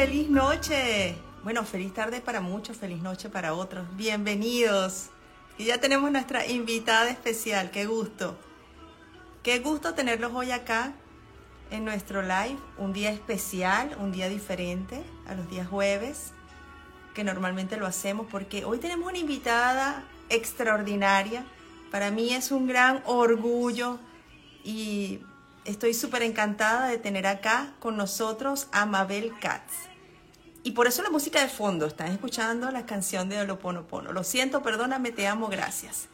feliz noche. Bueno, feliz tarde para muchos, feliz noche para otros. Bienvenidos. Y ya tenemos nuestra invitada especial. Qué gusto. Qué gusto tenerlos hoy acá en nuestro live. Un día especial, un día diferente a los días jueves, que normalmente lo hacemos, porque hoy tenemos una invitada extraordinaria. Para mí es un gran orgullo y estoy súper encantada de tener acá con nosotros a Mabel Katz. Y por eso la música de fondo, están escuchando la canción de Oloponopono. Lo siento, perdóname, te amo, gracias.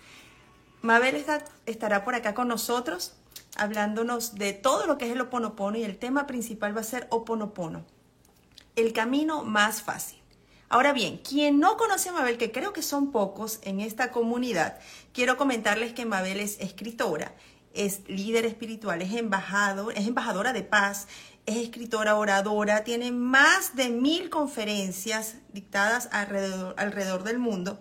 Mabel estará por acá con nosotros hablándonos de todo lo que es el Oponopono y el tema principal va a ser Oponopono, el camino más fácil. Ahora bien, quien no conoce a Mabel, que creo que son pocos en esta comunidad, quiero comentarles que Mabel es escritora es líder espiritual, es embajador, es embajadora de paz, es escritora, oradora, tiene más de mil conferencias dictadas alrededor, del mundo,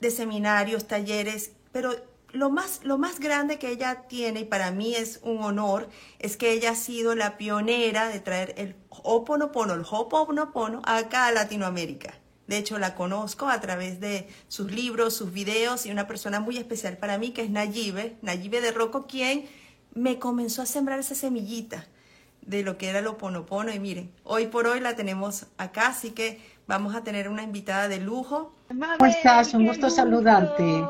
de seminarios, talleres, pero lo más, lo más grande que ella tiene, y para mí es un honor, es que ella ha sido la pionera de traer el Hoponopono, el Hoponopono, acá a Latinoamérica. De hecho, la conozco a través de sus libros, sus videos y una persona muy especial para mí que es Nayibe, Nayibe de Rocco, quien me comenzó a sembrar esa semillita de lo que era lo ponopono. Y miren, hoy por hoy la tenemos acá, así que vamos a tener una invitada de lujo. ¿Cómo estás? Un gusto, saludarte.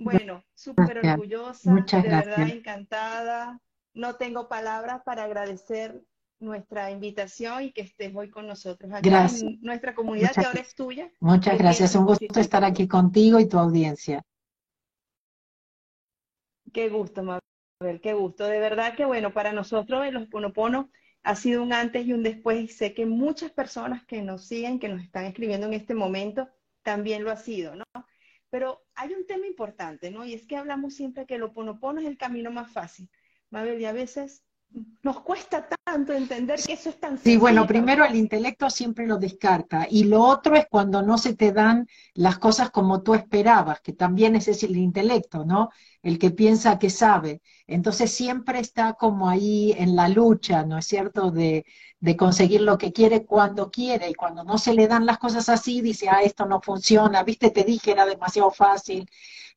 bueno, súper orgullosa, Muchas de verdad encantada. No tengo palabras para agradecer nuestra invitación y que estés hoy con nosotros aquí en nuestra comunidad que ahora es tuya. Muchas gracias, un gusto estar aquí contigo y tu audiencia. Qué gusto, Mabel, qué gusto. De verdad que bueno, para nosotros en los Ponopono ha sido un antes y un después y sé que muchas personas que nos siguen, que nos están escribiendo en este momento, también lo ha sido, ¿no? Pero hay un tema importante, ¿no? Y es que hablamos siempre que el Oponopono es el camino más fácil. Mabel, y a veces nos cuesta tanto entender que eso es tan Sí, bueno, primero el intelecto siempre lo descarta y lo otro es cuando no se te dan las cosas como tú esperabas, que también ese es el intelecto, ¿no? El que piensa que sabe. Entonces siempre está como ahí en la lucha, ¿no es cierto?, de, de conseguir lo que quiere cuando quiere y cuando no se le dan las cosas así, dice, ah, esto no funciona, viste, te dije, era demasiado fácil.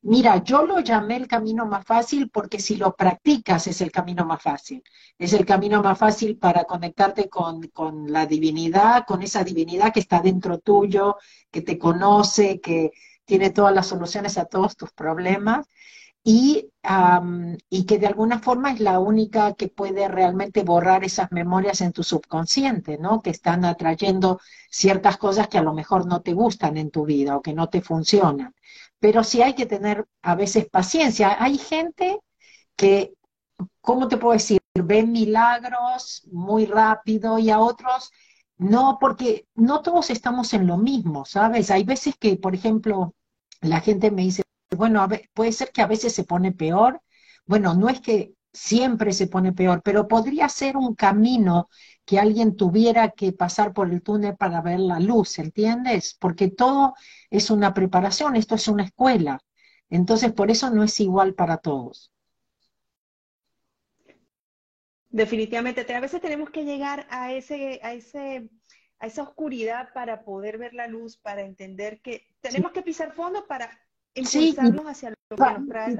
Mira, yo lo llamé el camino más fácil porque si lo practicas es el camino más fácil. Es el camino más fácil para conectarte con, con la divinidad, con esa divinidad que está dentro tuyo, que te conoce, que tiene todas las soluciones a todos tus problemas. Y, y, que de alguna forma es la única que puede realmente borrar esas memorias en tu subconsciente, ¿no? Que están atrayendo ciertas cosas que a lo mejor no te gustan en tu vida o que no te funcionan pero sí hay que tener a veces paciencia. Hay gente que, ¿cómo te puedo decir? Ven milagros muy rápido y a otros no, porque no todos estamos en lo mismo, ¿sabes? Hay veces que, por ejemplo, la gente me dice, bueno, puede ser que a veces se pone peor. Bueno, no es que siempre se pone peor, pero podría ser un camino que alguien tuviera que pasar por el túnel para ver la luz, ¿entiendes? Porque todo es una preparación, esto es una escuela. Entonces, por eso no es igual para todos. Definitivamente, a veces tenemos que llegar a ese, a ese, a esa oscuridad para poder ver la luz, para entender que tenemos que pisar fondo para impulsarnos hacia lo que nos trae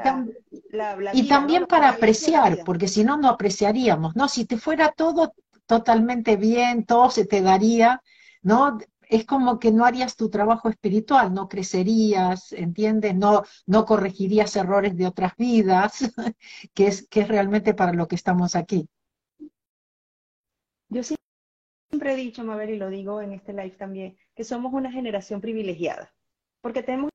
la, la, y también para apreciar, porque si no, no apreciaríamos, ¿no? Si te fuera todo totalmente bien, todo se te daría, ¿no? Es como que no harías tu trabajo espiritual, no crecerías, ¿entiendes? No, no corregirías errores de otras vidas, que es, que es realmente para lo que estamos aquí. Yo siempre he dicho, Mabel, y lo digo en este live también, que somos una generación privilegiada, porque tenemos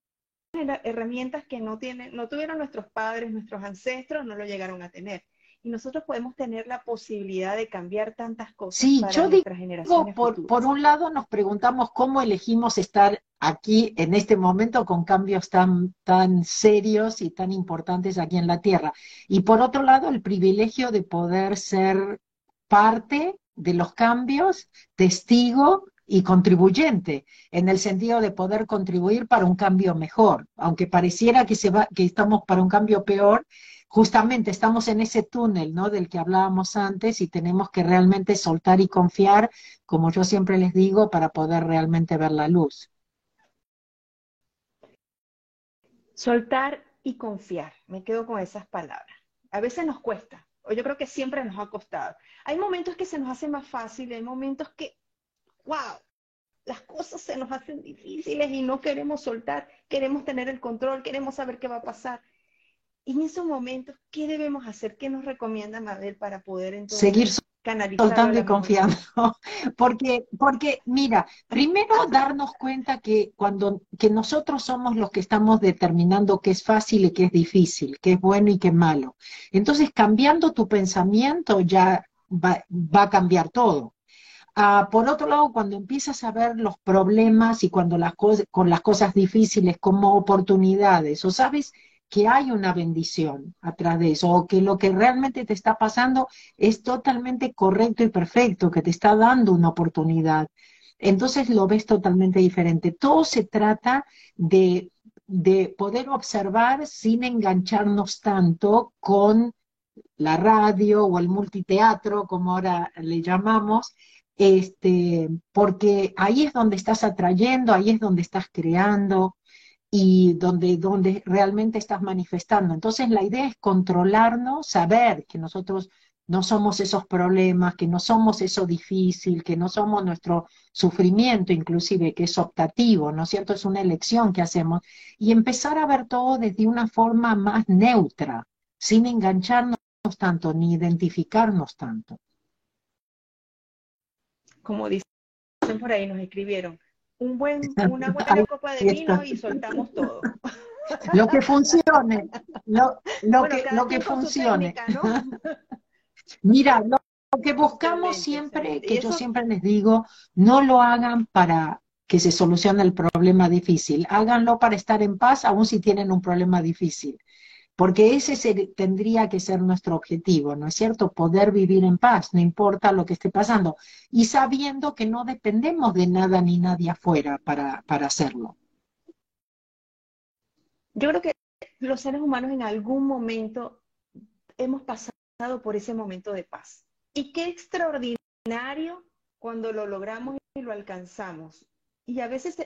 herramientas que no tienen, no tuvieron nuestros padres, nuestros ancestros, no lo llegaron a tener y nosotros podemos tener la posibilidad de cambiar tantas cosas. Sí, yo digo, por, por, un lado nos preguntamos cómo elegimos estar aquí en este momento con cambios tan, tan serios y tan importantes aquí en la Tierra. Y por otro lado, el privilegio de poder ser parte de los cambios, testigo y contribuyente, en el sentido de poder contribuir para un cambio mejor, aunque pareciera que, se va, que estamos para un cambio peor, justamente estamos en ese túnel, ¿no? Del que hablábamos antes y tenemos que realmente soltar y confiar, como yo siempre les digo, para poder realmente ver la luz. Soltar y confiar, me quedo con esas palabras. A veces nos cuesta, yo creo que siempre nos ha costado. Hay momentos que se nos hace más fácil, hay momentos que, wow, las cosas se nos hacen difíciles y no queremos soltar, queremos tener el control, queremos saber qué va a pasar. En esos momentos, ¿qué debemos hacer? ¿Qué nos recomienda Mabel para poder entonces seguir soltando y confiando? Porque, porque, mira, primero darnos cuenta que cuando que nosotros somos los que estamos determinando qué es fácil y qué es difícil, qué es bueno y qué es malo. Entonces, cambiando tu pensamiento ya va, va a cambiar todo. Ah, por otro lado, cuando empiezas a ver los problemas y cuando las cosas, con las cosas difíciles como oportunidades, o sabes que hay una bendición atrás de eso, o que lo que realmente te está pasando es totalmente correcto y perfecto, que te está dando una oportunidad. Entonces lo ves totalmente diferente. Todo se trata de, de poder observar sin engancharnos tanto con la radio o el multiteatro, como ahora le llamamos, este, porque ahí es donde estás atrayendo, ahí es donde estás creando y donde, donde realmente estás manifestando. Entonces la idea es controlarnos, saber que nosotros no somos esos problemas, que no somos eso difícil, que no somos nuestro sufrimiento inclusive, que es optativo, ¿no es cierto? Es una elección que hacemos. Y empezar a ver todo desde una forma más neutra, sin engancharnos tanto, ni identificarnos tanto como dicen por ahí, nos escribieron, un buen, una buena copa de vino y soltamos todo. Lo que funcione, lo, que, lo que funcione. Mira, lo, que buscamos siempre, que yo siempre les digo, no lo hagan para que se solucione el problema difícil, háganlo para estar en paz, aun si tienen un problema difícil porque ese tendría que ser nuestro objetivo, ¿no es cierto? Poder vivir en paz, no importa lo que esté pasando, y sabiendo que no dependemos de nada ni nadie afuera para, para hacerlo. Yo creo que los seres humanos en algún momento hemos pasado por ese momento de paz. Y qué extraordinario cuando lo logramos y lo alcanzamos. Y a veces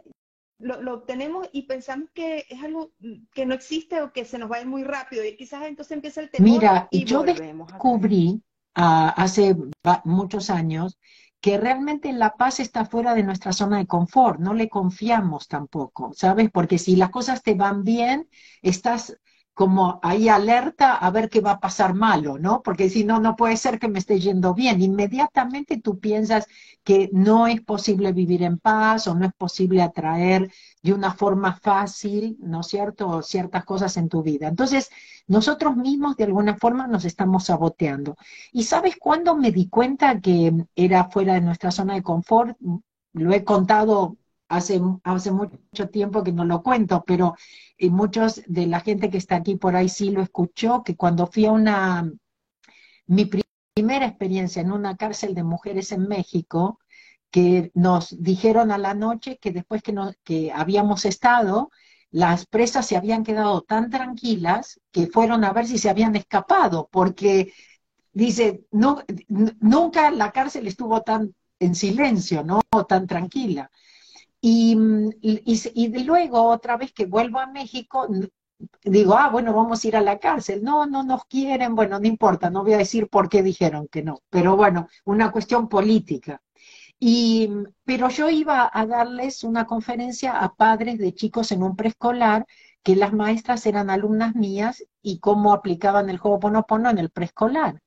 lo, obtenemos y pensamos que es algo que no existe o que se nos va a ir muy rápido. Y quizás entonces empieza el temor Mira, y yo descubrí ah, hace muchos años que realmente la paz está fuera de nuestra zona de confort, no le confiamos tampoco, ¿sabes? Porque si las cosas te van bien, estás como ahí alerta a ver qué va a pasar malo, ¿no? Porque si no, no puede ser que me esté yendo bien. Inmediatamente tú piensas que no es posible vivir en paz o no es posible atraer de una forma fácil, ¿no es cierto?, ciertas cosas en tu vida. Entonces, nosotros mismos de alguna forma nos estamos saboteando. ¿Y sabes cuándo me di cuenta que era fuera de nuestra zona de confort? Lo he contado hace, hace mucho tiempo que no lo cuento, pero y muchos de la gente que está aquí por ahí sí lo escuchó, que cuando fui a una, mi primera experiencia en una cárcel de mujeres en México, que nos dijeron a la noche que después que, que habíamos estado, las presas se habían quedado tan tranquilas que fueron a ver si se habían escapado, porque dice, no, nunca la cárcel estuvo tan en silencio, ¿no? Tan tranquila. Y, y, luego, otra vez que vuelvo a México, digo, ah, bueno, vamos a ir a la cárcel. No, no nos quieren, bueno, no importa, no voy a decir por qué dijeron que no, pero bueno, una cuestión política. Y, pero yo iba a darles una conferencia a padres de chicos en un preescolar, que las maestras eran alumnas mías y cómo aplicaban el juego Ponopono en el preescolar.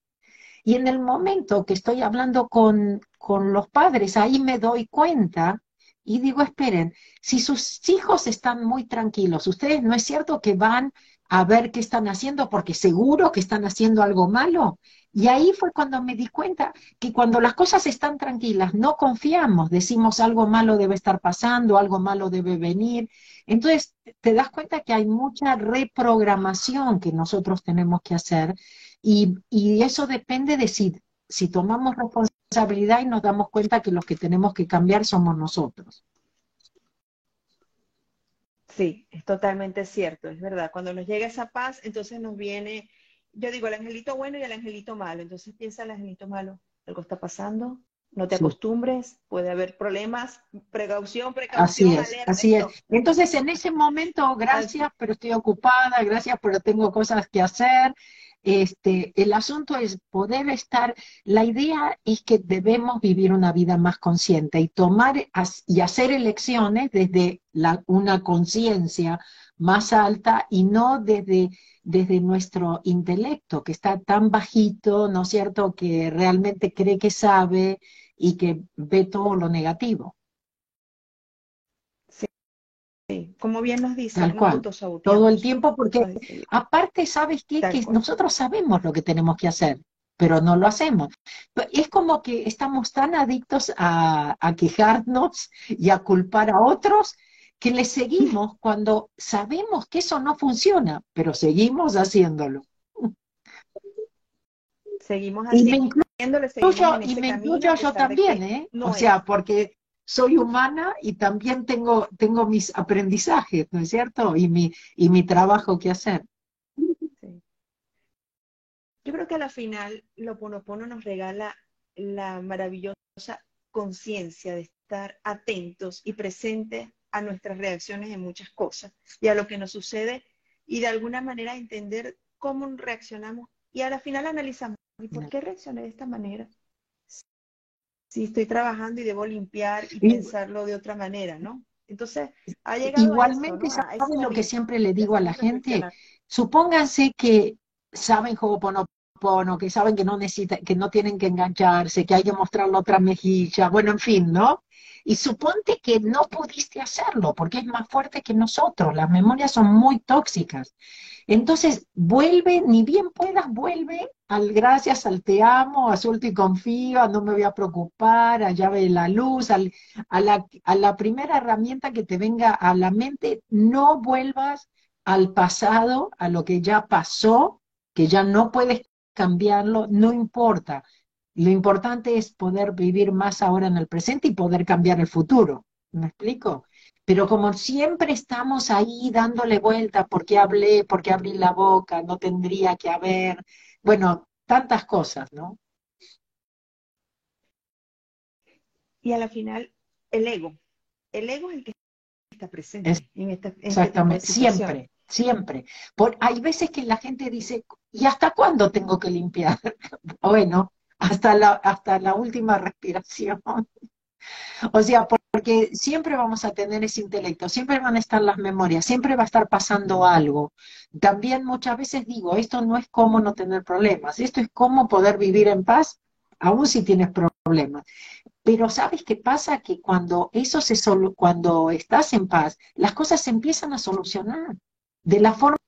Y en el momento que estoy hablando con, con los padres, ahí me doy cuenta y digo, esperen, si sus hijos están muy tranquilos, ustedes no es cierto que van a ver qué están haciendo porque seguro que están haciendo algo malo. Y ahí fue cuando me di cuenta que cuando las cosas están tranquilas, no confiamos, decimos algo malo debe estar pasando, algo malo debe venir. Entonces, te das cuenta que hay mucha reprogramación que nosotros tenemos que hacer y, y eso depende de si, si tomamos responsabilidad responsabilidad y nos damos cuenta que los que tenemos que cambiar somos nosotros. Sí, es totalmente cierto, es verdad. Cuando nos llega esa paz, entonces nos viene yo digo el angelito bueno y el angelito malo. Entonces piensa el angelito malo, algo está pasando, no te acostumbres, puede haber problemas, precaución, precaución. Así es, así es. Entonces en ese momento, gracias, pero estoy ocupada, gracias, pero tengo cosas que hacer. Este, el asunto es poder estar, la idea es que debemos vivir una vida más consciente y tomar y hacer elecciones desde la, una conciencia más alta y no desde, desde nuestro intelecto, que está tan bajito, ¿no es cierto?, que realmente cree que sabe y que ve todo lo negativo. Sí, como bien nos dice, Tal cual, todo el tiempo, porque aparte, ¿sabes qué? que nosotros sabemos lo que tenemos que hacer, pero no lo hacemos. Es como que estamos tan adictos a, a quejarnos y a culpar a otros que le seguimos cuando sabemos que eso no funciona, pero seguimos haciéndolo. Seguimos haciendo, y me incluyo, yo también, ¿eh? o sea, porque soy humana y también tengo, tengo mis aprendizajes, ¿no es cierto? Y mi, y mi trabajo que hacer. Yo creo que a la final lo Ponopono nos regala la maravillosa conciencia de estar atentos y presentes a nuestras reacciones en muchas cosas y a lo que nos sucede y de alguna manera entender cómo reaccionamos y a la final analizamos, ¿y por qué reaccioné de esta manera? Si estoy trabajando y debo limpiar y, pensarlo de otra manera, ¿no? Entonces, ha llegado Igualmente, eso, lo que siempre le digo a la gente? Supónganse que saben Ho'oponopono, que saben que no necesitan, que no tienen que engancharse, que hay que mostrar la otra mejilla, bueno, en fin, ¿no? Y suponte que no pudiste hacerlo porque es más fuerte que nosotros, las memorias son muy tóxicas. Entonces, vuelve, ni bien puedas, vuelve al gracias, al te amo, a suelto y confío, no me voy a preocupar, a llave la luz, a, la, a la primera herramienta que te venga a la mente, no vuelvas al pasado, a lo que ya pasó, que ya no puedes cambiarlo, no importa. Lo importante es poder vivir más ahora en el presente y poder cambiar el futuro. ¿Me explico? Pero como siempre estamos ahí dándole vuelta, ¿por qué hablé? ¿Por qué abrí la boca? No tendría que haber. Bueno, tantas cosas, ¿no? Y a la final, el ego. El ego es el que está presente en esta Exactamente, siempre, siempre. Por, hay veces que la gente dice, ¿y hasta cuándo tengo que limpiar? bueno, hasta la, hasta la última respiración. O sea, porque siempre vamos a tener ese intelecto, siempre van a estar las memorias, siempre va a estar pasando algo. También muchas veces digo, esto no es cómo no tener problemas, esto es cómo poder vivir en paz, aún si tienes problemas. Pero ¿sabes qué pasa? Que cuando eso se solo, cuando estás en paz, las cosas se empiezan a solucionar de la forma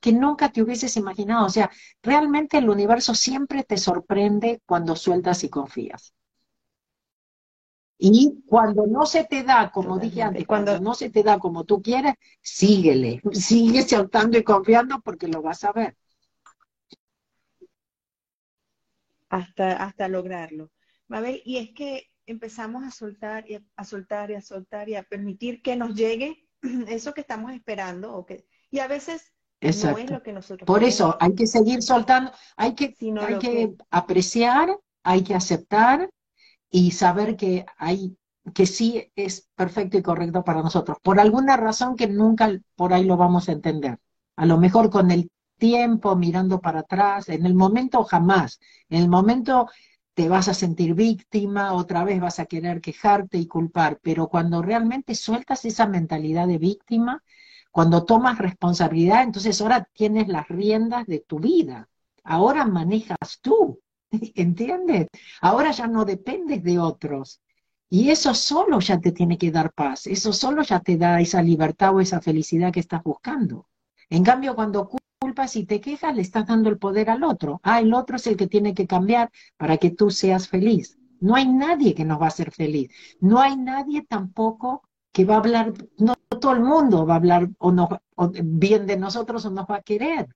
que nunca te hubieses imaginado. O sea, realmente el universo siempre te sorprende cuando sueltas y confías. Y cuando no se te da, como dije antes, cuando no se te da como tú quieres, síguele, sigue soltando y confiando porque lo vas a ver. Hasta, hasta lograrlo. Mabel, y es que empezamos a soltar y a soltar y a soltar y a permitir que nos llegue eso que estamos esperando o que y a veces Exacto. Por eso hay que seguir soltando, hay que, hay que, apreciar, hay que aceptar y saber que hay que sí es perfecto y correcto para nosotros, por alguna razón que nunca por ahí lo vamos a entender. A lo mejor con el tiempo, mirando para atrás, en el momento jamás, en el momento te vas a sentir víctima, otra vez vas a querer quejarte y culpar, pero cuando realmente sueltas esa mentalidad de víctima, cuando tomas responsabilidad, entonces ahora tienes las riendas de tu vida. Ahora manejas tú, ¿entiendes? Ahora ya no dependes de otros. Y eso solo ya te tiene que dar paz, eso solo ya te da esa libertad o esa felicidad que estás buscando. En cambio, cuando culpas y te quejas, le estás dando el poder al otro. Ah, el otro es el que tiene que cambiar para que tú seas feliz. No hay nadie que nos va a hacer feliz. No hay nadie tampoco que va a hablar, no todo el mundo va a hablar o, bien de nosotros o nos va a querer.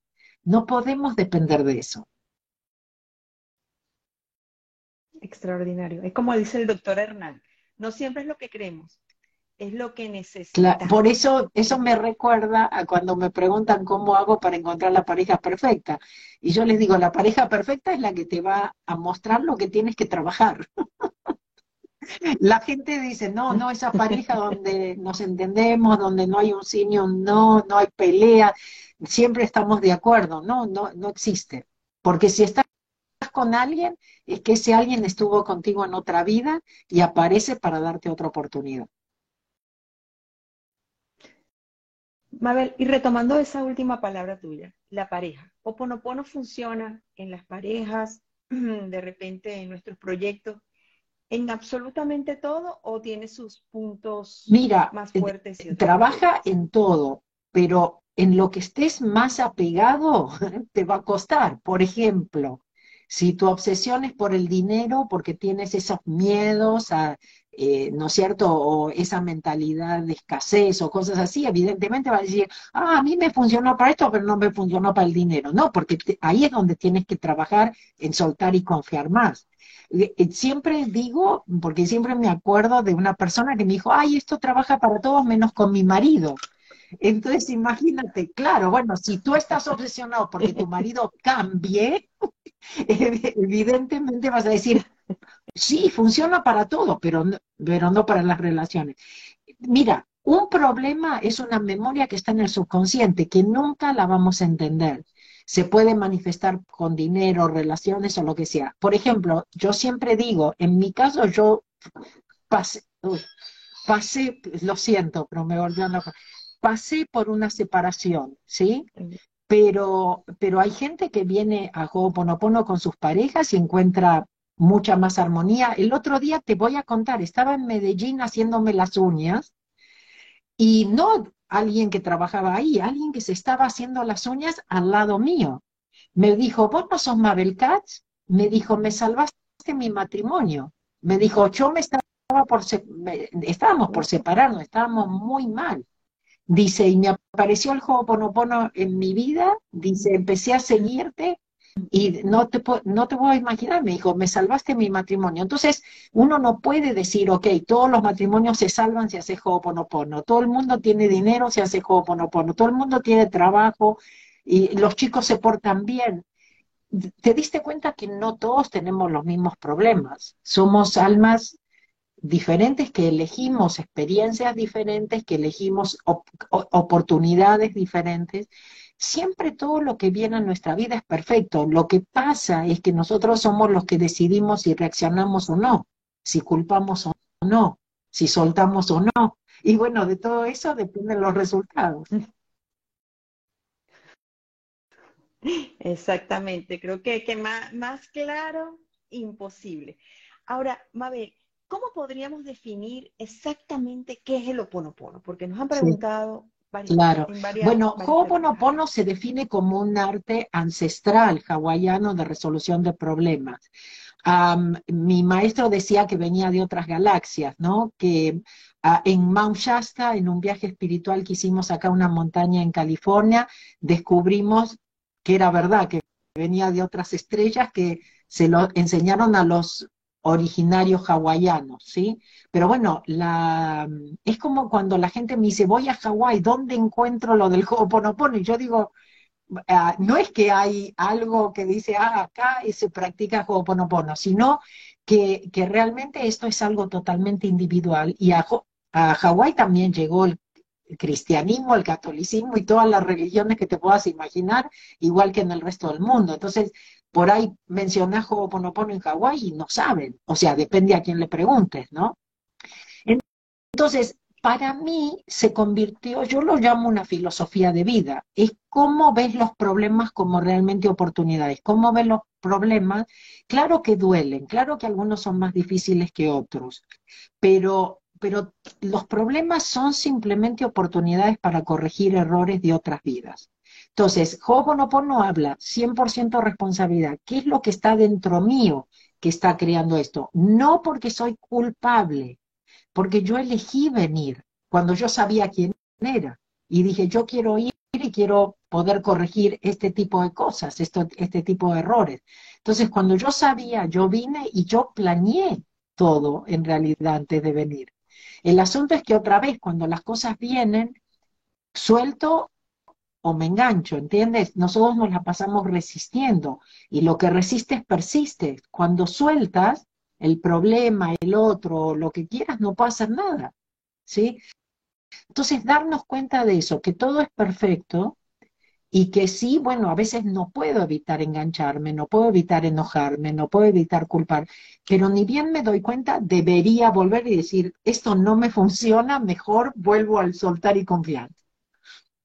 No podemos depender de eso. Extraordinario. Es como dice el doctor Hernán, no siempre es lo que creemos. es lo que necesitamos. por eso, eso me recuerda a cuando me preguntan cómo hago para encontrar la pareja perfecta. Y yo les digo, la pareja perfecta es la que te va a mostrar lo que tienes que trabajar. La gente dice, no, no, esa pareja donde nos entendemos, donde no hay un signo, no, no hay pelea, siempre estamos de acuerdo. No, no, no existe. Porque si estás con alguien, es que ese alguien estuvo contigo en otra vida y aparece para darte otra oportunidad. Mabel, y retomando esa última palabra tuya, la pareja. ¿Oponopono funciona en las parejas, de repente en nuestros proyectos, en absolutamente todo o tiene sus puntos Mira, más fuertes? Mira, trabaja en todo, pero en lo que estés más apegado te va a costar. Por ejemplo, si tu obsesión es por el dinero, porque tienes esos miedos a, eh, ¿no es cierto?, o esa mentalidad de escasez o cosas así, evidentemente va a decir, ah, a mí me funcionó para esto, pero no me funcionó para el dinero. No, porque ahí es donde tienes que trabajar en soltar y confiar más. Eh, eh, siempre digo, porque siempre me acuerdo de una persona que me dijo, ay, esto trabaja para todos menos con mi marido. Entonces, imagínate, claro, bueno, si tú estás obsesionado porque tu marido cambie, evidentemente vas a decir, Sí, funciona para todo, pero no, pero no para las relaciones. Mira, un problema es una memoria que está en el subconsciente, que nunca la vamos a entender. Se puede manifestar con dinero, relaciones o lo que sea. Por ejemplo, yo siempre digo, en mi caso yo pasé, lo siento, pero me volvió a pasé por una separación, ¿sí? Pero, pero hay gente que viene a Ho'oponopono con sus parejas y encuentra mucha más armonía. El otro día te voy a contar, estaba en Medellín haciéndome las uñas y no alguien que trabajaba ahí, alguien que se estaba haciendo las uñas al lado mío. Me dijo, vos no sos Mabel Katz. Me dijo, me salvaste mi matrimonio. Me dijo, yo me estaba por, estábamos por separarnos, estábamos muy mal. Dice, y me apareció el Ho'oponopono en mi vida, dice, empecé a seguirte y no te, no te voy imaginar, me dijo, me salvaste mi matrimonio. Entonces, uno no puede decir, ok, todos los matrimonios se salvan si hace Ho'oponopono, todo el mundo tiene dinero si hace Ho'oponopono, todo el mundo tiene trabajo y los chicos se portan bien. Te diste cuenta que no todos tenemos los mismos problemas, somos almas diferentes que elegimos experiencias diferentes, que elegimos oportunidades diferentes siempre todo lo que viene a nuestra vida es perfecto. Lo que pasa es que nosotros somos los que decidimos si reaccionamos o no, si culpamos o no, si soltamos o no. Y bueno, de todo eso dependen los resultados. Exactamente, creo que, que más, más claro, imposible. Ahora, Mabel, ¿cómo podríamos definir exactamente qué es el oponopono? Porque nos han preguntado claro. bueno, Ho'oponopono se define como un arte ancestral hawaiano de resolución de problemas. mi maestro decía que venía de otras galaxias, ¿no? Que ah, en Mount Shasta, en un viaje espiritual que hicimos acá una montaña en California, descubrimos que era verdad, que venía de otras estrellas que se lo enseñaron a los originarios hawaianos, ¿sí? Pero bueno, la, es como cuando la gente me dice, voy a Hawái, ¿dónde encuentro lo del Ho'oponopono? Y yo digo, ah, no es que hay algo que dice, ah, acá y se practica Ho'oponopono, sino que, realmente esto es algo totalmente individual. Y a Hawái también llegó el cristianismo, el catolicismo y todas las religiones que te puedas imaginar, igual que en el resto del mundo. Entonces, por ahí mencionas Ho'oponopono en Hawái y no saben, o sea, depende a quién le preguntes, ¿no? Entonces, para mí se convirtió, yo lo llamo una filosofía de vida, es cómo ves los problemas como realmente oportunidades, cómo ves los problemas, claro que duelen, claro que algunos son más difíciles que otros, pero, pero los problemas son simplemente oportunidades para corregir errores de otras vidas. Entonces, Ho'oponopono habla 100% responsabilidad. ¿Qué es lo que está dentro mío que está creando esto? No porque soy culpable, porque yo elegí venir cuando yo sabía quién era. Y dije, yo quiero ir y quiero poder corregir este tipo de cosas, esto, este tipo de errores. Entonces, cuando yo sabía, yo vine y yo planeé todo en realidad antes de venir. El asunto es que otra vez, cuando las cosas vienen, suelto o me engancho, ¿entiendes? Nosotros nos la pasamos resistiendo y lo que resistes persiste. Cuando sueltas el problema, el otro, lo que quieras, no puedo hacer nada, ¿sí? Entonces, darnos cuenta de eso, que todo es perfecto y que sí, bueno, a veces no puedo evitar engancharme, no puedo evitar enojarme, no puedo evitar culpar, pero ni bien me doy cuenta, debería volver y decir, esto no me funciona, mejor vuelvo al soltar y confiar.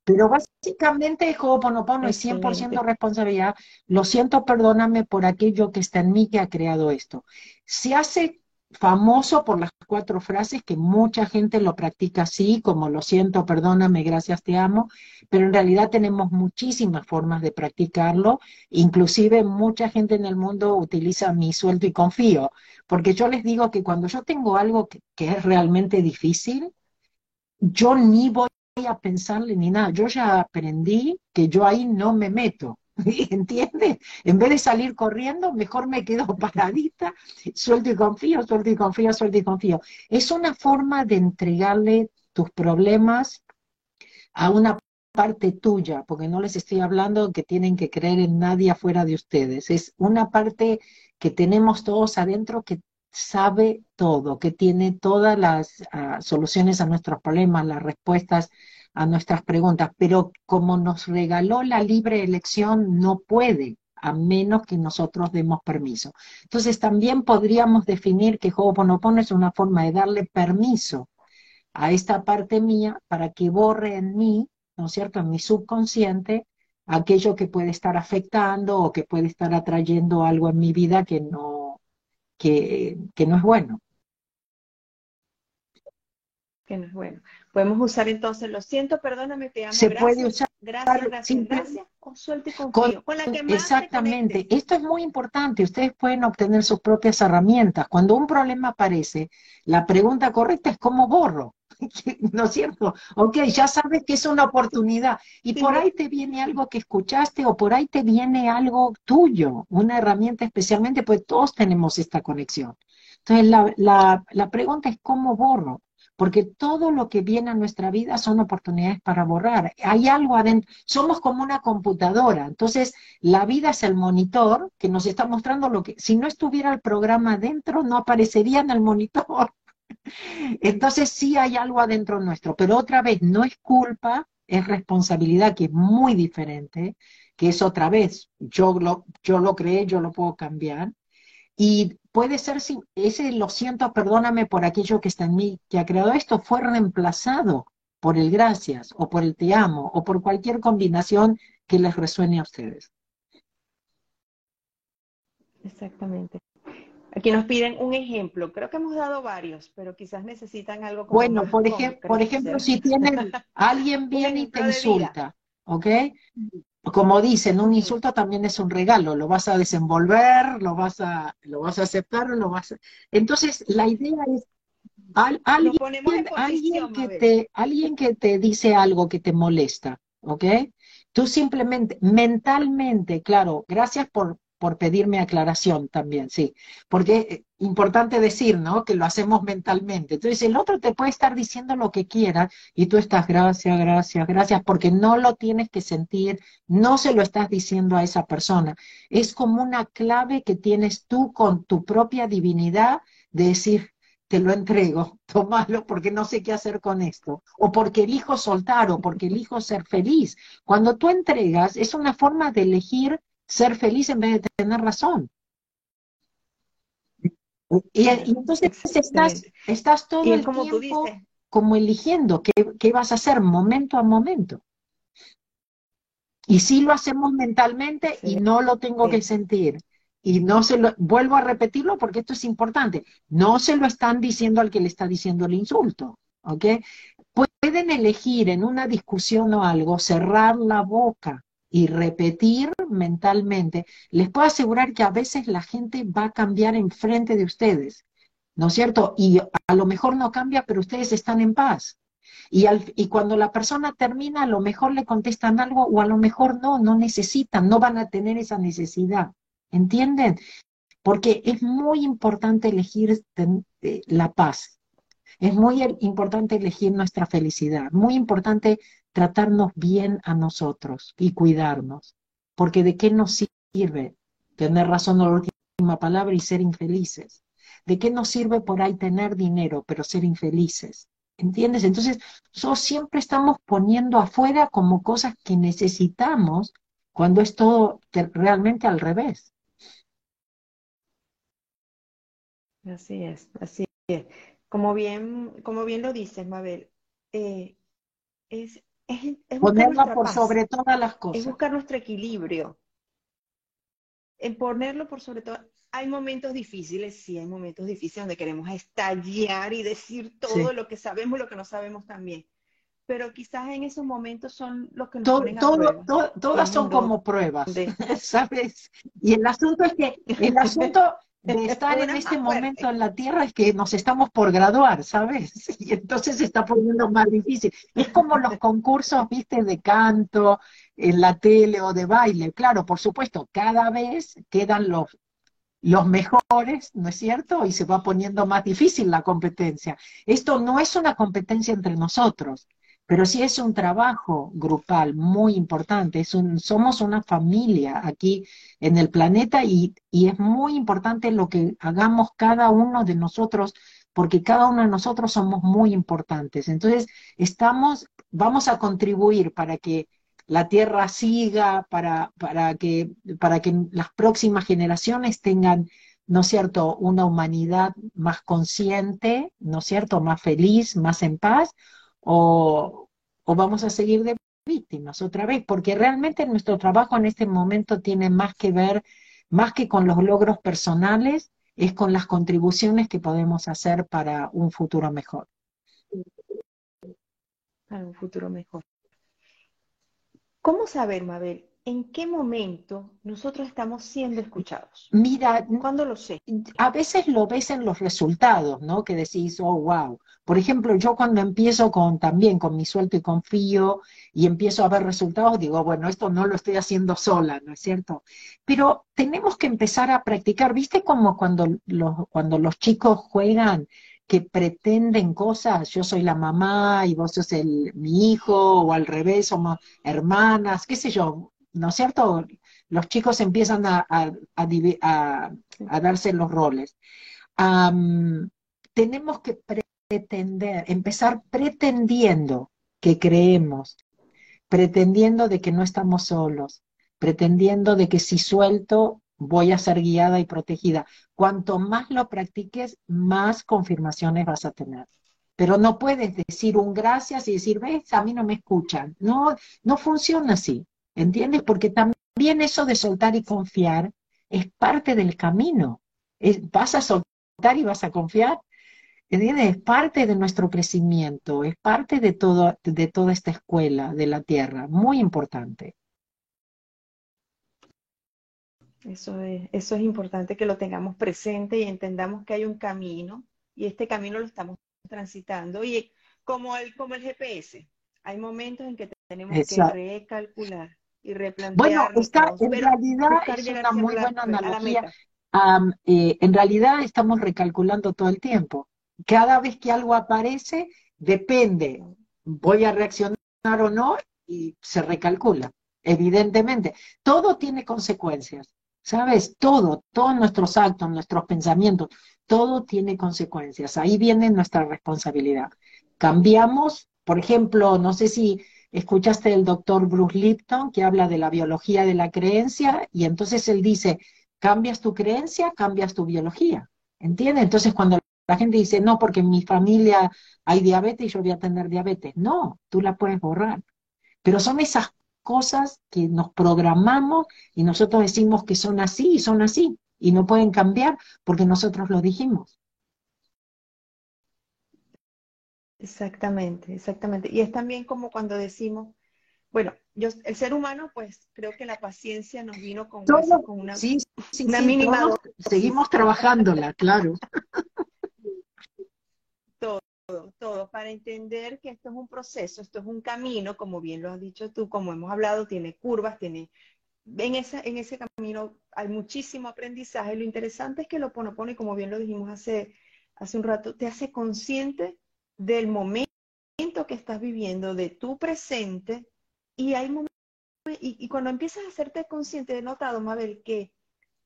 Pero básicamente Ho'oponopono es 100% responsabilidad. Lo siento, perdóname por aquello que está en mí que ha creado esto. Se hace famoso por las cuatro frases que mucha gente lo practica así, como lo siento, perdóname, gracias, te amo, pero en realidad tenemos muchísimas formas de practicarlo, inclusive mucha gente en el mundo utiliza mi suelto y confío, porque yo les digo que cuando yo tengo algo que, que es realmente difícil, yo ni voy a pensarle ni nada, yo ya aprendí que yo ahí no me meto, ¿Entiendes? En vez de salir corriendo, mejor me quedo paradita, suelto y confío, suelto y confío, suelto y confío. Es una forma de entregarle tus problemas a una parte tuya, porque no les estoy hablando que tienen que creer en nadie afuera de ustedes. Es una parte que tenemos todos adentro que sabe todo, que tiene todas las ah, soluciones a nuestros problemas, las respuestas a nuestras preguntas, pero como nos regaló la libre elección, no puede, a menos que nosotros demos permiso. Entonces también podríamos definir que Ho'oponopono es una forma de darle permiso a esta parte mía para que borre en mí, ¿no es cierto?, en mi subconsciente, aquello que puede estar afectando o que puede estar atrayendo algo en mi vida que no, que, que no es bueno. Que no es bueno. Podemos usar entonces, lo siento, perdóname, te amo. Se puede usar. Gracias, gracias, gracias. O suelto y confío. Con, la que más exactamente. Esto es muy importante. Ustedes pueden obtener sus propias herramientas. Cuando un problema aparece, la pregunta correcta es ¿cómo borro? ¿No es cierto? Ok, ya sabes que es una oportunidad. Y por ahí te viene algo que escuchaste o por ahí te viene algo tuyo, una herramienta especialmente, pues todos tenemos esta conexión. Entonces, la, la, la pregunta es ¿cómo borro? porque todo lo que viene a nuestra vida son oportunidades para borrar. Hay algo adentro, somos como una computadora, entonces la vida es el monitor que nos está mostrando lo que, si no estuviera el programa adentro, no aparecería en el monitor. Entonces sí hay algo adentro nuestro, pero otra vez no es culpa, es responsabilidad, que es muy diferente, que es otra vez, yo lo, yo lo creé, yo lo puedo cambiar. Y puede ser, si ese lo siento, perdóname por aquello que está en mí, que ha creado esto, fue reemplazado por el gracias o por el te amo o por cualquier combinación que les resuene a ustedes. Exactamente. Aquí nos piden un ejemplo. Creo que hemos dado varios, pero quizás necesitan algo como Bueno, por, por ejemplo, si tienen, alguien viene y te insulta, ¿ok? como dicen, un insulto también es un regalo, lo vas a desenvolver, lo vas a, lo vas a aceptar, lo vas a... Entonces, la idea es alguien, alguien, que te, alguien que te dice algo que te molesta, ¿ok? Tú simplemente, mentalmente, claro, gracias por, por pedirme aclaración también, sí, porque es importante decir, ¿no? Que lo hacemos mentalmente. Entonces el otro te puede estar diciendo lo que quiera y tú estás, gracias, gracias, gracias, porque no lo tienes que sentir, no se lo estás diciendo a esa persona. Es como una clave que tienes tú con tu propia divinidad de decir, te lo entrego, tómalo porque no sé qué hacer con esto, o porque elijo soltar, o porque elijo ser feliz. Cuando tú entregas, es una forma de elegir ser feliz en vez de tener razón. Y, entonces estás, estás todo el como tiempo como eligiendo qué, qué, vas a hacer momento a momento. Y si lo hacemos mentalmente y no lo tengo que sentir. Y no se lo, vuelvo a repetirlo porque esto es importante, no se lo están diciendo al que le está diciendo el insulto, ¿ok? Pueden elegir en una discusión o algo cerrar la boca y repetir mentalmente, les puedo asegurar que a veces la gente va a cambiar enfrente de ustedes, ¿no es cierto? Y a lo mejor no cambia, pero ustedes están en paz. Y, y cuando la persona termina, a lo mejor le contestan algo o a lo mejor no, no necesitan, no van a tener esa necesidad. ¿Entienden? Porque es muy importante elegir eh, la paz. Es muy importante elegir nuestra felicidad, muy importante tratarnos bien a nosotros y cuidarnos, porque de qué nos sirve tener razón en la última palabra y ser infelices. ¿De qué nos sirve por ahí tener dinero, pero ser infelices? ¿Entiendes? Entonces, nosotros siempre estamos poniendo afuera como cosas que necesitamos cuando es todo realmente al revés. Así es, así es. Como bien, como bien lo dices, Mabel, eh, es, es, es ponerla por sobre todas las cosas. Es buscar nuestro equilibrio. En ponerlo por sobre todo. Hay momentos difíciles, sí, hay momentos difíciles donde queremos estallar y decir todo lo que sabemos, lo que no sabemos también. Pero quizás en esos momentos son los que nos ponen a prueba. todas son como pruebas, ¿sabes? Y el asunto es que el asunto de estar en este momento en la Tierra es que nos estamos por graduar, ¿sabes? Y entonces se está poniendo más difícil. Es como los concursos, viste, de canto, en la tele o de baile. Claro, por supuesto, cada vez quedan los, los mejores, ¿no es cierto? Y se va poniendo más difícil la competencia. Esto no es una competencia entre nosotros, pero sí es un trabajo grupal muy importante, somos una familia aquí en el planeta y, y es muy importante lo que hagamos cada uno de nosotros, porque cada uno de nosotros somos muy importantes. Entonces, estamos, vamos a contribuir para que la Tierra siga, para, para, que, para que las próximas generaciones tengan, ¿no es cierto?, una humanidad más consciente, ¿no es cierto?, más feliz, más en paz, o, vamos a seguir de víctimas otra vez, porque realmente nuestro trabajo en este momento tiene más que ver, más que con los logros personales, es con las contribuciones que podemos hacer para un futuro mejor. Para un futuro mejor. ¿Cómo saber, Mabel, ¿en qué momento nosotros estamos siendo escuchados? Mira, ¿cuándo lo sé? A veces lo ves en los resultados, ¿no? Que decís, oh, wow. Por ejemplo, yo cuando empiezo con también con mi suelto y confío y empiezo a ver resultados, digo, bueno, esto no lo estoy haciendo sola, ¿no es cierto? Pero tenemos que empezar a practicar, ¿viste como cuando los, cuando los chicos juegan? que pretenden cosas, yo soy la mamá y vos sos el, mi hijo, o al revés, somos hermanas, qué sé yo, ¿no es cierto? Los chicos empiezan a, a, darse los roles. tenemos que pretender, empezar pretendiendo que creemos, pretendiendo de que no estamos solos, pretendiendo de que si suelto voy a ser guiada y protegida. Cuanto más lo practiques, más confirmaciones vas a tener. Pero no puedes decir un gracias y decir, ves, a mí no me escuchan. No, no funciona así. ¿Entiendes? Porque también eso de soltar y confiar es parte del camino. vas a soltar y vas a confiar. ¿Entiendes? Es parte de nuestro crecimiento, es parte de, todo, de toda esta escuela de la tierra, muy importante. Eso es, eso es importante que lo tengamos presente y entendamos que hay un camino y este camino lo estamos transitando. Y como el, como el GPS, hay momentos en que tenemos que recalcular y replantear. Bueno, está, en realidad es una muy buena analogía. Eh, en realidad estamos recalculando todo el tiempo. Cada vez que algo aparece, depende, voy a reaccionar o no, y se recalcula, evidentemente. Todo tiene consecuencias, ¿sabes? Todo, todos nuestros actos, nuestros pensamientos, todo tiene consecuencias. Ahí viene nuestra responsabilidad. Cambiamos, por ejemplo, no sé si escuchaste el doctor Bruce Lipton que habla de la biología de la creencia y entonces él dice, cambias tu creencia, cambias tu biología. ¿Entiendes? Entonces cuando la gente dice, no, porque en mi familia hay diabetes y yo voy a tener diabetes. No, tú la puedes borrar. Pero son esas cosas que nos programamos y nosotros decimos que son así y son así y no pueden cambiar porque nosotros lo dijimos. Exactamente, exactamente. Y es también como cuando decimos, bueno, yo, el ser humano, pues creo que la paciencia nos vino con, con una, sí, mínima. seguimos trabajándola, claro. Todo, todo, para entender que esto es un proceso, esto es un camino, como bien lo has dicho tú, como hemos hablado, tiene curvas, tiene en, esa, en ese camino hay muchísimo aprendizaje. Lo interesante es que lo pone, como bien lo dijimos hace, hace un rato, te hace consciente del momento que estás viviendo, de tu presente, y hay momentos, y, y cuando empiezas a hacerte consciente, he notado, Mabel, que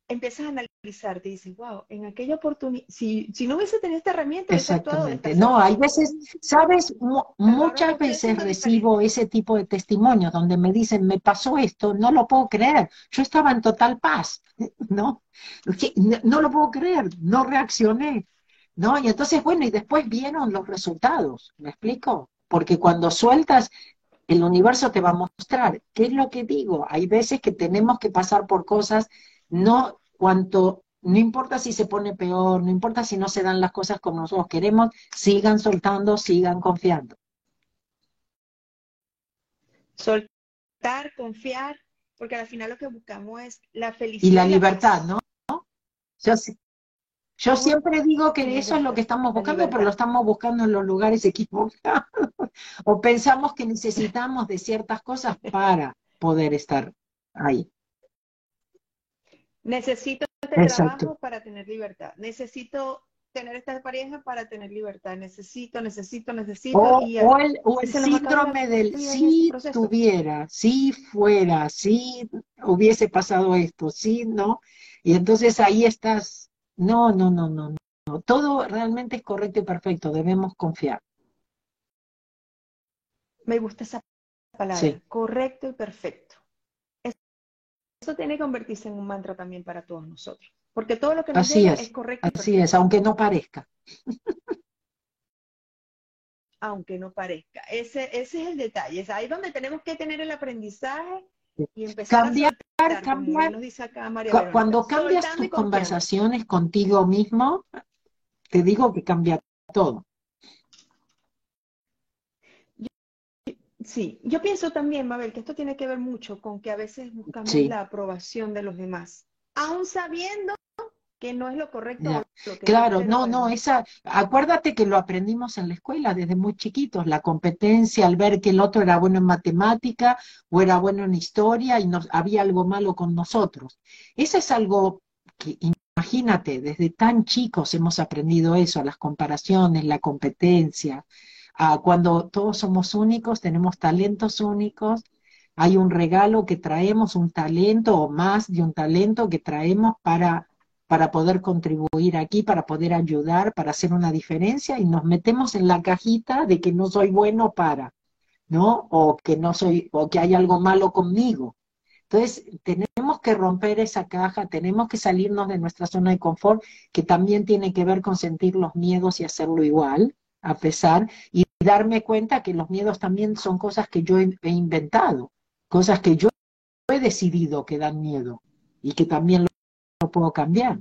empiezas a analizarte y dices, wow, en aquella oportunidad, si, si no hubiese tenido esta herramienta, Exactamente. No, hay veces, sabes, muchas veces recibo ese tipo de testimonios donde me dicen, me pasó esto, no lo puedo creer, yo estaba en total paz, ¿no? No lo puedo creer, no reaccioné, ¿no? Y entonces, bueno, y después vieron los resultados, ¿me explico? Porque cuando sueltas, el universo te va a mostrar. ¿Qué es lo que digo? Hay veces que tenemos que pasar por cosas no cuanto, no importa si se pone peor, no importa si no se dan las cosas como nosotros queremos, sigan soltando, sigan confiando. Soltar, confiar, porque al final lo que buscamos es la felicidad. Y la libertad, ¿no? Yo, yo siempre digo que eso es lo que estamos buscando, pero lo estamos buscando en los lugares equivocados. o pensamos que necesitamos de ciertas cosas para poder estar ahí. Necesito este trabajo para tener libertad. Necesito tener esta pareja para tener libertad. Necesito, necesito, necesito. O, el, síndrome del si tuviera, si fuera, si hubiese pasado esto, si no. Y entonces ahí estás. No, no, no, no, no. Todo realmente es correcto y perfecto. Debemos confiar. Me gusta esa palabra. Correcto y perfecto eso tiene que convertirse en un mantra también para todos nosotros. Porque todo lo que nos así es, correcto. Así es, aunque no parezca. aunque no parezca. Ese, ese es el detalle. Es ahí donde tenemos que tener el aprendizaje y cambiar, a cambiar. cuando cambias tus conversaciones contigo mismo, te digo que cambia todo. Sí, yo pienso también, Mabel, que esto tiene que ver mucho con que a veces buscamos la aprobación de los demás, aún sabiendo que no es lo correcto. claro, no, no, esa, acuérdate que lo aprendimos en la escuela desde muy chiquitos, la competencia, al ver que el otro era bueno en matemática o era bueno en historia y nos, había algo malo con nosotros. Eso es algo que, imagínate, desde tan chicos hemos aprendido eso, las comparaciones, la competencia, cuando todos somos únicos, tenemos talentos únicos, hay un regalo que traemos, un talento o más de un talento que traemos para, para poder contribuir aquí, para poder ayudar, para hacer una diferencia y nos metemos en la cajita de que no soy bueno para, ¿no? O que no soy, o que hay algo malo conmigo. Entonces, tenemos que romper esa caja, tenemos que salirnos de nuestra zona de confort, que también tiene que ver con sentir los miedos y hacerlo igual, a pesar, y darme cuenta que los miedos también son cosas que yo he, inventado, cosas que yo he decidido que dan miedo y que también lo, puedo cambiar.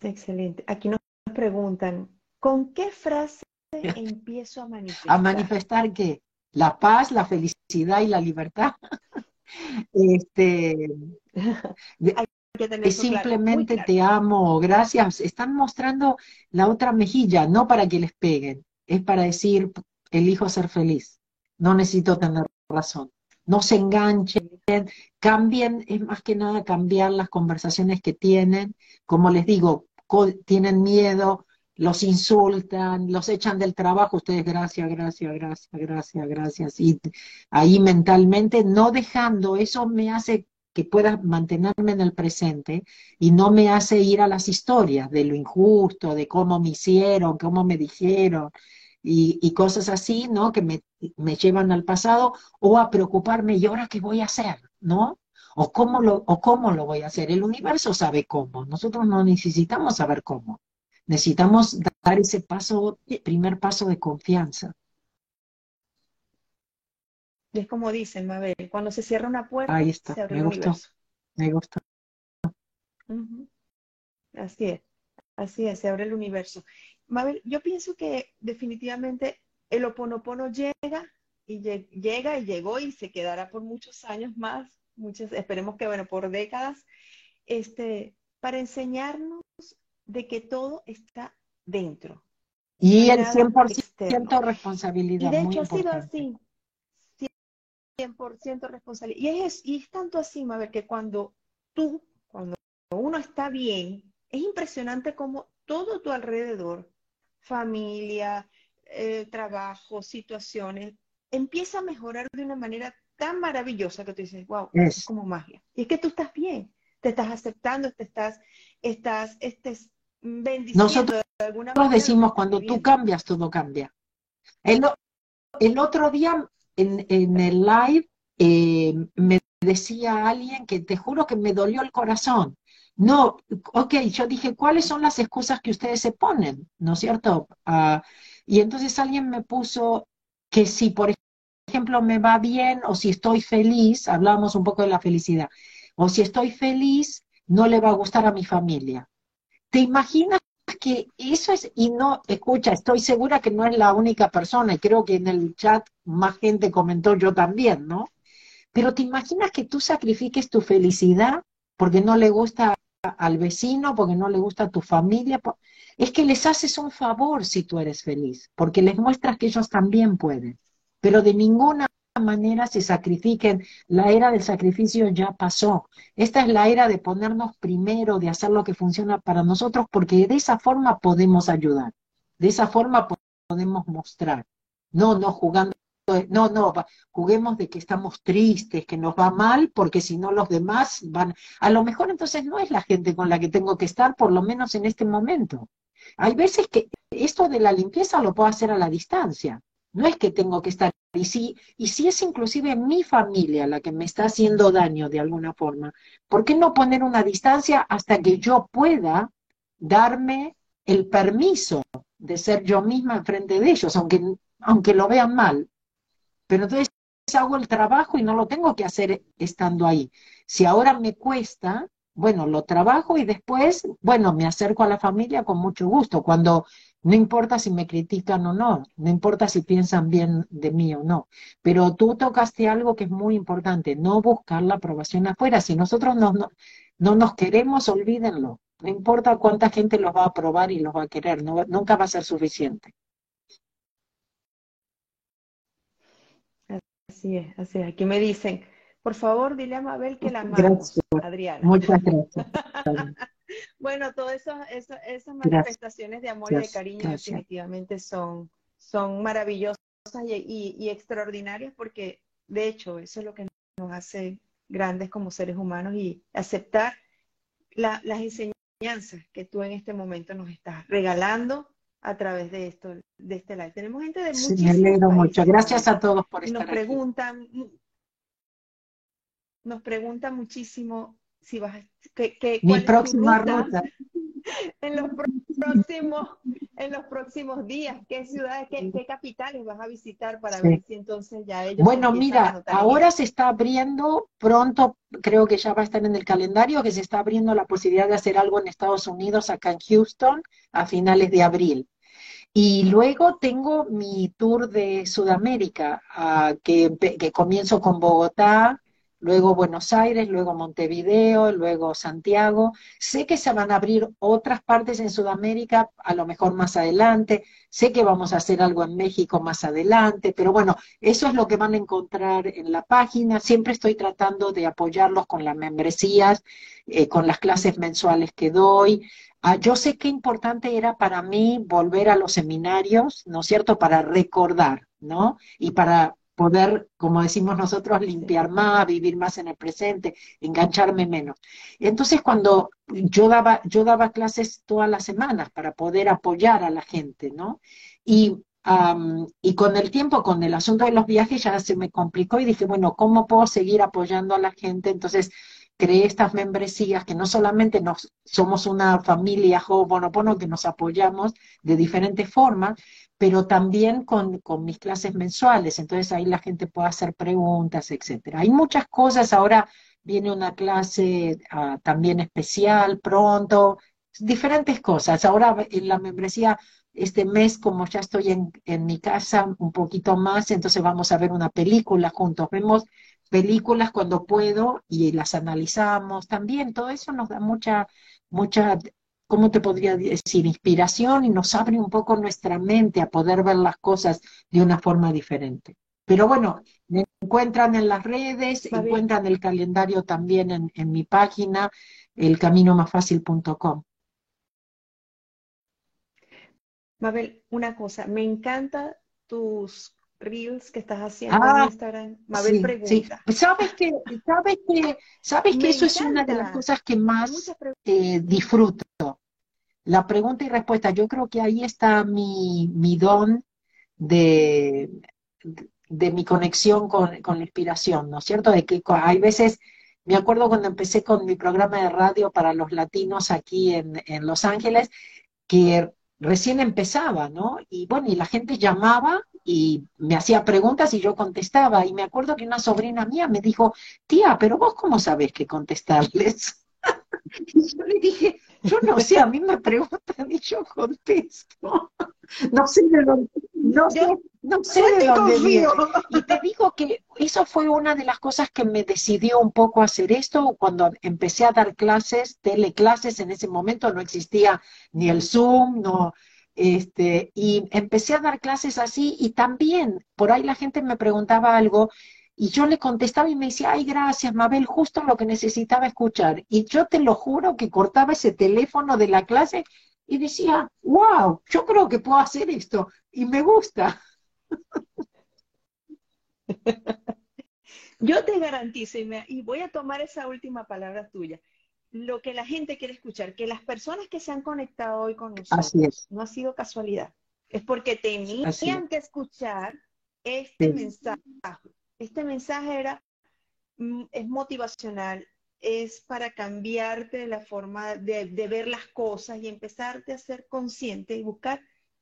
Excelente. Aquí nos preguntan, ¿con qué frase empiezo a manifestar? ¿A manifestar qué? La paz, la felicidad y la libertad. este, que simplemente te amo, gracias, están mostrando la otra mejilla, no para que les peguen, es para decir, elijo ser feliz, no necesito tener razón. No se enganchen, cambien, es más que nada cambiar las conversaciones que tienen, como les digo, tienen miedo, los insultan, los echan del trabajo, ustedes gracias, gracias, gracias, gracias, gracias, y ahí mentalmente no dejando, eso me hace que pueda mantenerme en el presente y no me hace ir a las historias de lo injusto, de cómo me hicieron, cómo me dijeron y, cosas así, ¿no? Que me, me, llevan al pasado o a preocuparme, ¿y ahora qué voy a hacer? ¿No? O cómo, lo, o cómo lo voy a hacer. El universo sabe cómo, nosotros no necesitamos saber cómo. Necesitamos dar ese paso, primer paso de confianza. Y es como dicen, Mabel, cuando se cierra una puerta, Ahí está. se abre me el gustó. Me gustó. Así es, así es, se abre el universo. Mabel, yo pienso que definitivamente el oponopono llega y llega y llegó y se quedará por muchos años más, muchos, esperemos que bueno, por décadas, este, para enseñarnos de que todo está dentro. Y el 100% responsabilidad. Y de hecho ha sido así. 100% responsable. Y es, y es tanto así, Mabel, que cuando tú, cuando uno está bien, es impresionante cómo todo tu alrededor, familia, eh, trabajo, situaciones, empieza a mejorar de una manera tan maravillosa que tú dices, wow, es, como magia. Y es que tú estás bien, te estás aceptando, te estás, estás, estás bendiciendo Nosotros de alguna manera. decimos, cuando tú cambias, todo cambia. El, el otro día en, en el live eh, me decía alguien que te juro que me dolió el corazón. No, ok, yo dije, ¿cuáles son las excusas que ustedes se ponen? ¿No es cierto? Uh, y entonces alguien me puso que si, por ejemplo, me va bien o si estoy feliz, hablábamos un poco de la felicidad, o si estoy feliz, no le va a gustar a mi familia. ¿Te imaginas que eso es, y no, escucha, estoy segura que no es la única persona, y creo que en el chat más gente comentó yo también, ¿no? Pero te imaginas que tú sacrifiques tu felicidad porque no le gusta al vecino, porque no le gusta a tu familia. Es que les haces un favor si tú eres feliz, porque les muestras que ellos también pueden. Pero de ninguna manera se sacrifiquen. La era del sacrificio ya pasó. Esta es la era de ponernos primero, de hacer lo que funciona para nosotros, porque de esa forma podemos ayudar. De esa forma podemos mostrar. No, no jugando no, no, juguemos de que estamos tristes, que nos va mal, porque si no los demás van, a lo mejor entonces no es la gente con la que tengo que estar, por lo menos en este momento. Hay veces que esto de la limpieza lo puedo hacer a la distancia, no es que tengo que estar, y si, y si es inclusive mi familia la que me está haciendo daño de alguna forma, ¿por qué no poner una distancia hasta que yo pueda darme el permiso de ser yo misma en frente de ellos, aunque, aunque lo vean mal? Pero entonces hago el trabajo y no lo tengo que hacer estando ahí. Si ahora me cuesta, bueno, lo trabajo y después, bueno, me acerco a la familia con mucho gusto, cuando no importa si me critican o no, no importa si piensan bien de mí o no, pero tú tocaste algo que es muy importante, no buscar la aprobación afuera. Si nosotros no, no, no nos queremos, olvídenlo. No importa cuánta gente los va a aprobar y los va a querer, no, nunca va a ser suficiente. Así es, así es. Aquí me dicen, por favor, dile a Mabel que la amamos, Adriana. Muchas gracias. bueno, todas esas manifestaciones de amor y de cariño definitivamente son, son maravillosas y, extraordinarias porque, de hecho, eso es lo que nos hace grandes como seres humanos y aceptar las enseñanzas que tú en este momento nos estás regalando a través de esto, de este live. Tenemos gente de sí, me alegro mucho. Gracias a todos por estar nos preguntan, Nos preguntan muchísimo si vas a... Que, Mi próxima ruta. En los próximos en los próximos días qué ciudades qué, capitales vas a visitar para ver si entonces ya ellos bueno mira ahora se está abriendo pronto creo que ya va a estar en el calendario que se está abriendo la posibilidad de hacer algo en Estados Unidos acá en Houston a finales de abril. Y luego tengo mi tour de Sudamérica, ah, que, que, comienzo con Bogotá, luego Buenos Aires, luego Montevideo, luego Santiago. Sé que se van a abrir otras partes en Sudamérica, a lo mejor más adelante. Sé que vamos a hacer algo en México más adelante, pero bueno, eso es lo que van a encontrar en la página. Siempre estoy tratando de apoyarlos con las membresías, eh, con las clases mensuales que doy. Ah, yo sé qué importante era para mí volver a los seminarios, ¿no es cierto?, para recordar, ¿no? Y para poder, como decimos nosotros, limpiar más, vivir más en el presente, engancharme menos. Entonces, cuando yo daba, yo daba clases todas las semanas para poder apoyar a la gente, ¿no? Y, y con el tiempo, con el asunto de los viajes, ya se me complicó y dije, bueno, ¿cómo puedo seguir apoyando a la gente? Entonces, creé estas membresías que no solamente nos, somos una familia Ho'oponopono que nos apoyamos de diferentes formas, pero también con, con, mis clases mensuales. Entonces ahí la gente puede hacer preguntas, etcétera. Hay muchas cosas. Ahora viene una clase uh, también especial pronto, diferentes cosas. Ahora en la membresía este mes, como ya estoy en, en, mi casa un poquito más, entonces vamos a ver una película juntos. Vemos películas cuando puedo y las analizamos también. Todo eso nos da mucha, mucha, ¿cómo te podría decir? Inspiración y nos abre un poco nuestra mente a poder ver las cosas de una forma diferente. Pero bueno, me encuentran en las redes, encuentran el calendario también en, en mi página, elcaminomasfacil.com. Mabel, una cosa, me encanta tus reels que estás haciendo en Ah, Instagram. Mabel sí, sí. pregunta. ¿Sabes que, sabes que, sabes que eso es una de las cosas que más eh, disfruto? La pregunta y respuesta. Yo creo que ahí está mi, mi don de, de mi conexión con, con la inspiración, ¿no es cierto? De que hay veces, me acuerdo cuando empecé con mi programa de radio para los latinos aquí en, en Los Ángeles, que recién empezaba, ¿no? Y bueno, y la gente llamaba y me hacía preguntas y yo contestaba. Y me acuerdo que una sobrina mía me dijo, tía, pero vos cómo sabés qué contestarles? Y yo le dije, yo no sé, a mí me preguntan y yo contesto. No sé de dónde, no sé, no sé de dónde viene. Y te digo que eso fue una de las cosas que me decidió un poco hacer esto cuando empecé a dar clases, teleclases, en ese momento no existía ni el Zoom, no, este, y empecé a dar clases así y también por ahí la gente me preguntaba algo y yo le contestaba y me decía, ay, gracias, Mabel, justo lo que necesitaba escuchar. Y yo te lo juro que cortaba ese teléfono de la clase y decía, wow, yo creo que puedo hacer esto y me gusta. Yo te garantizo, y, me- y voy a tomar esa última palabra tuya, lo que la gente quiere escuchar, que las personas que se han conectado hoy con nosotros no ha sido casualidad, es porque tenían Así que escuchar este Sí. mensaje. Este mensaje era, mm, es motivacional, es para cambiarte la forma de, de ver las cosas y empezarte a ser consciente y buscar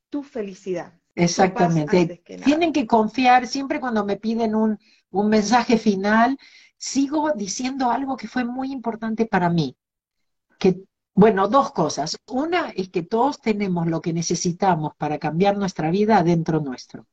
tu felicidad. Exactamente. que. Tienen que confiar, siempre cuando me piden un, un mensaje final, sigo diciendo algo que fue muy importante para mí. Que, bueno, dos cosas. Una es que todos tenemos lo que necesitamos para cambiar nuestra vida adentro nuestro.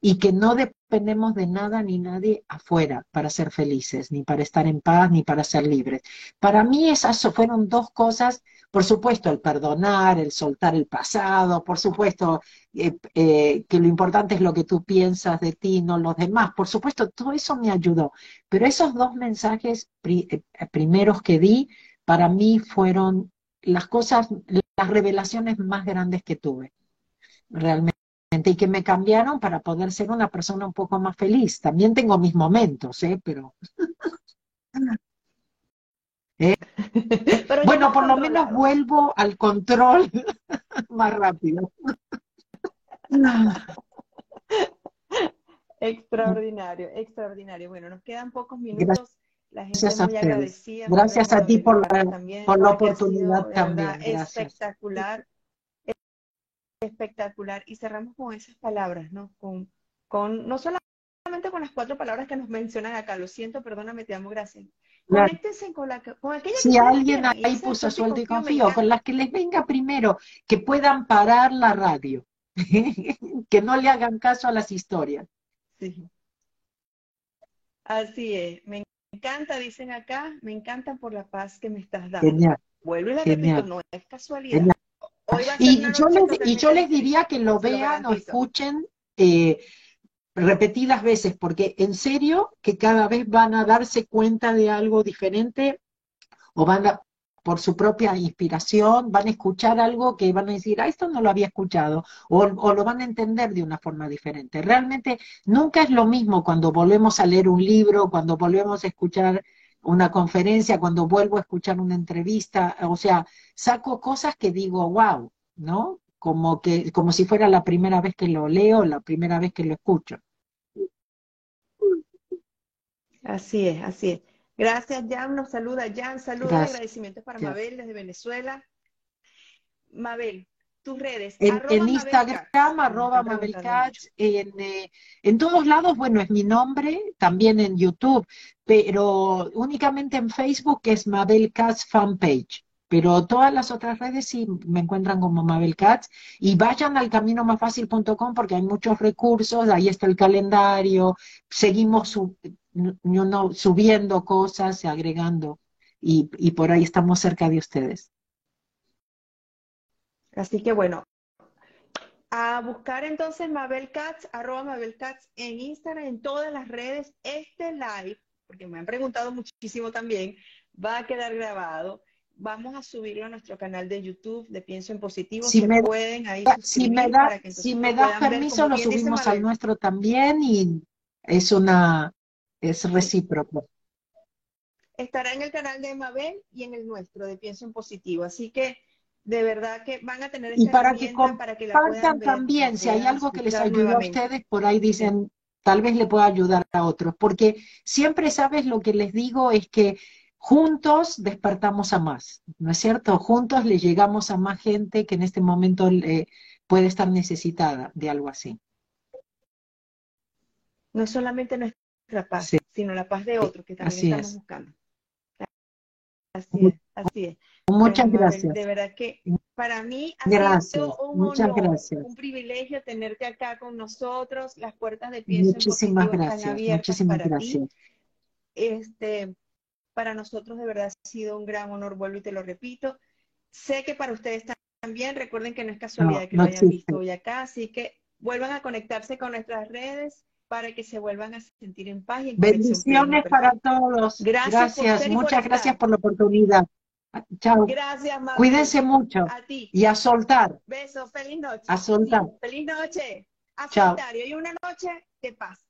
Y que no dependemos de nada ni nadie afuera para ser felices, ni para estar en paz, ni para ser libres. Para mí esas fueron dos cosas, por supuesto, el perdonar, el soltar el pasado, por supuesto, eh, eh, que lo importante es lo que tú piensas de ti, no los demás. Por supuesto, todo eso me ayudó. Pero esos dos mensajes eh, primeros que di, para mí fueron las cosas, las revelaciones más grandes que tuve, realmente, y que me cambiaron para poder ser una persona un poco más feliz. También tengo mis momentos, ¿eh? Pero Pero ya bueno, por lo menos vuelvo al control más rápido. Extraordinario, extraordinario. Bueno, nos quedan pocos minutos. La gente Gracias a muy ustedes. agradecida. Gracias a ti por la- también, por la oportunidad sido, también. Gracias. espectacular, espectacular. Y cerramos con esas palabras, ¿no? Con, con, no solamente con las cuatro palabras que nos mencionan acá. Lo siento, perdóname, te amo, gracias. Claro. Conéctense con, la, que- con aquella que Si ustedes alguien ahí puso suelto y me confío, con las que les venga primero, que puedan parar la radio, que no le hagan caso a las historias. Sí. Así es. Me encanta, dicen acá, me encanta por la paz que me estás dando. Genial, Vuelvo y le Genial. repito, no es casualidad. genial. Hoy va a ser Y yo les, y yo les diría que lo vean o escuchen eh, repetidas veces, porque en serio que cada vez van a darse cuenta de algo diferente o van a, por su propia inspiración, van a escuchar algo que van a decir, ah, esto no lo había escuchado, o, o lo van a entender de una forma diferente. Realmente nunca es lo mismo cuando volvemos a leer un libro, cuando volvemos a escuchar una conferencia, cuando vuelvo a escuchar una entrevista, o sea, saco cosas que digo, wow, ¿no? Como que, como si fuera la primera vez que lo leo, la primera vez que lo escucho. Así es, así es. Gracias, Jan. Nos saluda Jan. Saludos y agradecimientos para. Mabel desde Venezuela. Mabel, tus redes. En, arroba en Mabel Instagram, arroba Mabel en, eh, en todos lados, bueno, es mi nombre, también en YouTube, pero únicamente en Facebook es Mabel Katz Fanpage. Pero todas las otras redes sí me encuentran como Mabel Katz y vayan al caminomafacil.com porque hay muchos recursos, ahí está el calendario, seguimos su- you know, subiendo cosas, agregando y, y por ahí estamos cerca de ustedes. Así que bueno, a buscar entonces Mabel Katz, arroba Mabel Katz en Instagram, en todas las redes. Este live, porque me han preguntado muchísimo también, va a quedar grabado. vamos a subirlo a nuestro canal de YouTube de Pienso en Positivo. Si me, pueden ahí si me, da, si me das permiso, lo subimos al nuestro también y es una, es recíproco. Estará en el canal de Mabel y en el nuestro de Pienso en Positivo. Así que de verdad que van a tener esa y para que para que la también, si hay algo que les ayuda a ustedes, por ahí dicen, tal vez le pueda ayudar a otros, porque siempre sabes lo que les digo es que juntos despertamos a más, ¿no es cierto? Juntos le llegamos a más gente que en este momento puede estar necesitada de algo así. No es solamente nuestra paz, sino la paz de otros que también estamos buscando. Así es, así es. Muchas gracias. De verdad que para mí ha sido un, muchas gracias. un privilegio tenerte acá con nosotros. Las puertas de Pienso Muchísimas gracias. Están abiertas Muchísimas para gracias. Ti. Este, para nosotros de verdad ha sido un gran honor, vuelvo y te lo repito. Sé que para ustedes también, recuerden que no es casualidad que lo hayan visto hoy acá, así que vuelvan a conectarse con nuestras redes para que se vuelvan a sentir en paz. Y en Bendiciones para todos. Gracias, muchas gracias por la oportunidad. Chao. Gracias, mamá. Cuídense mucho. A ti. Y a soltar. Besos, feliz noche. A soltar. Feliz noche. A Chao. soltar. Y hoy una noche de paz.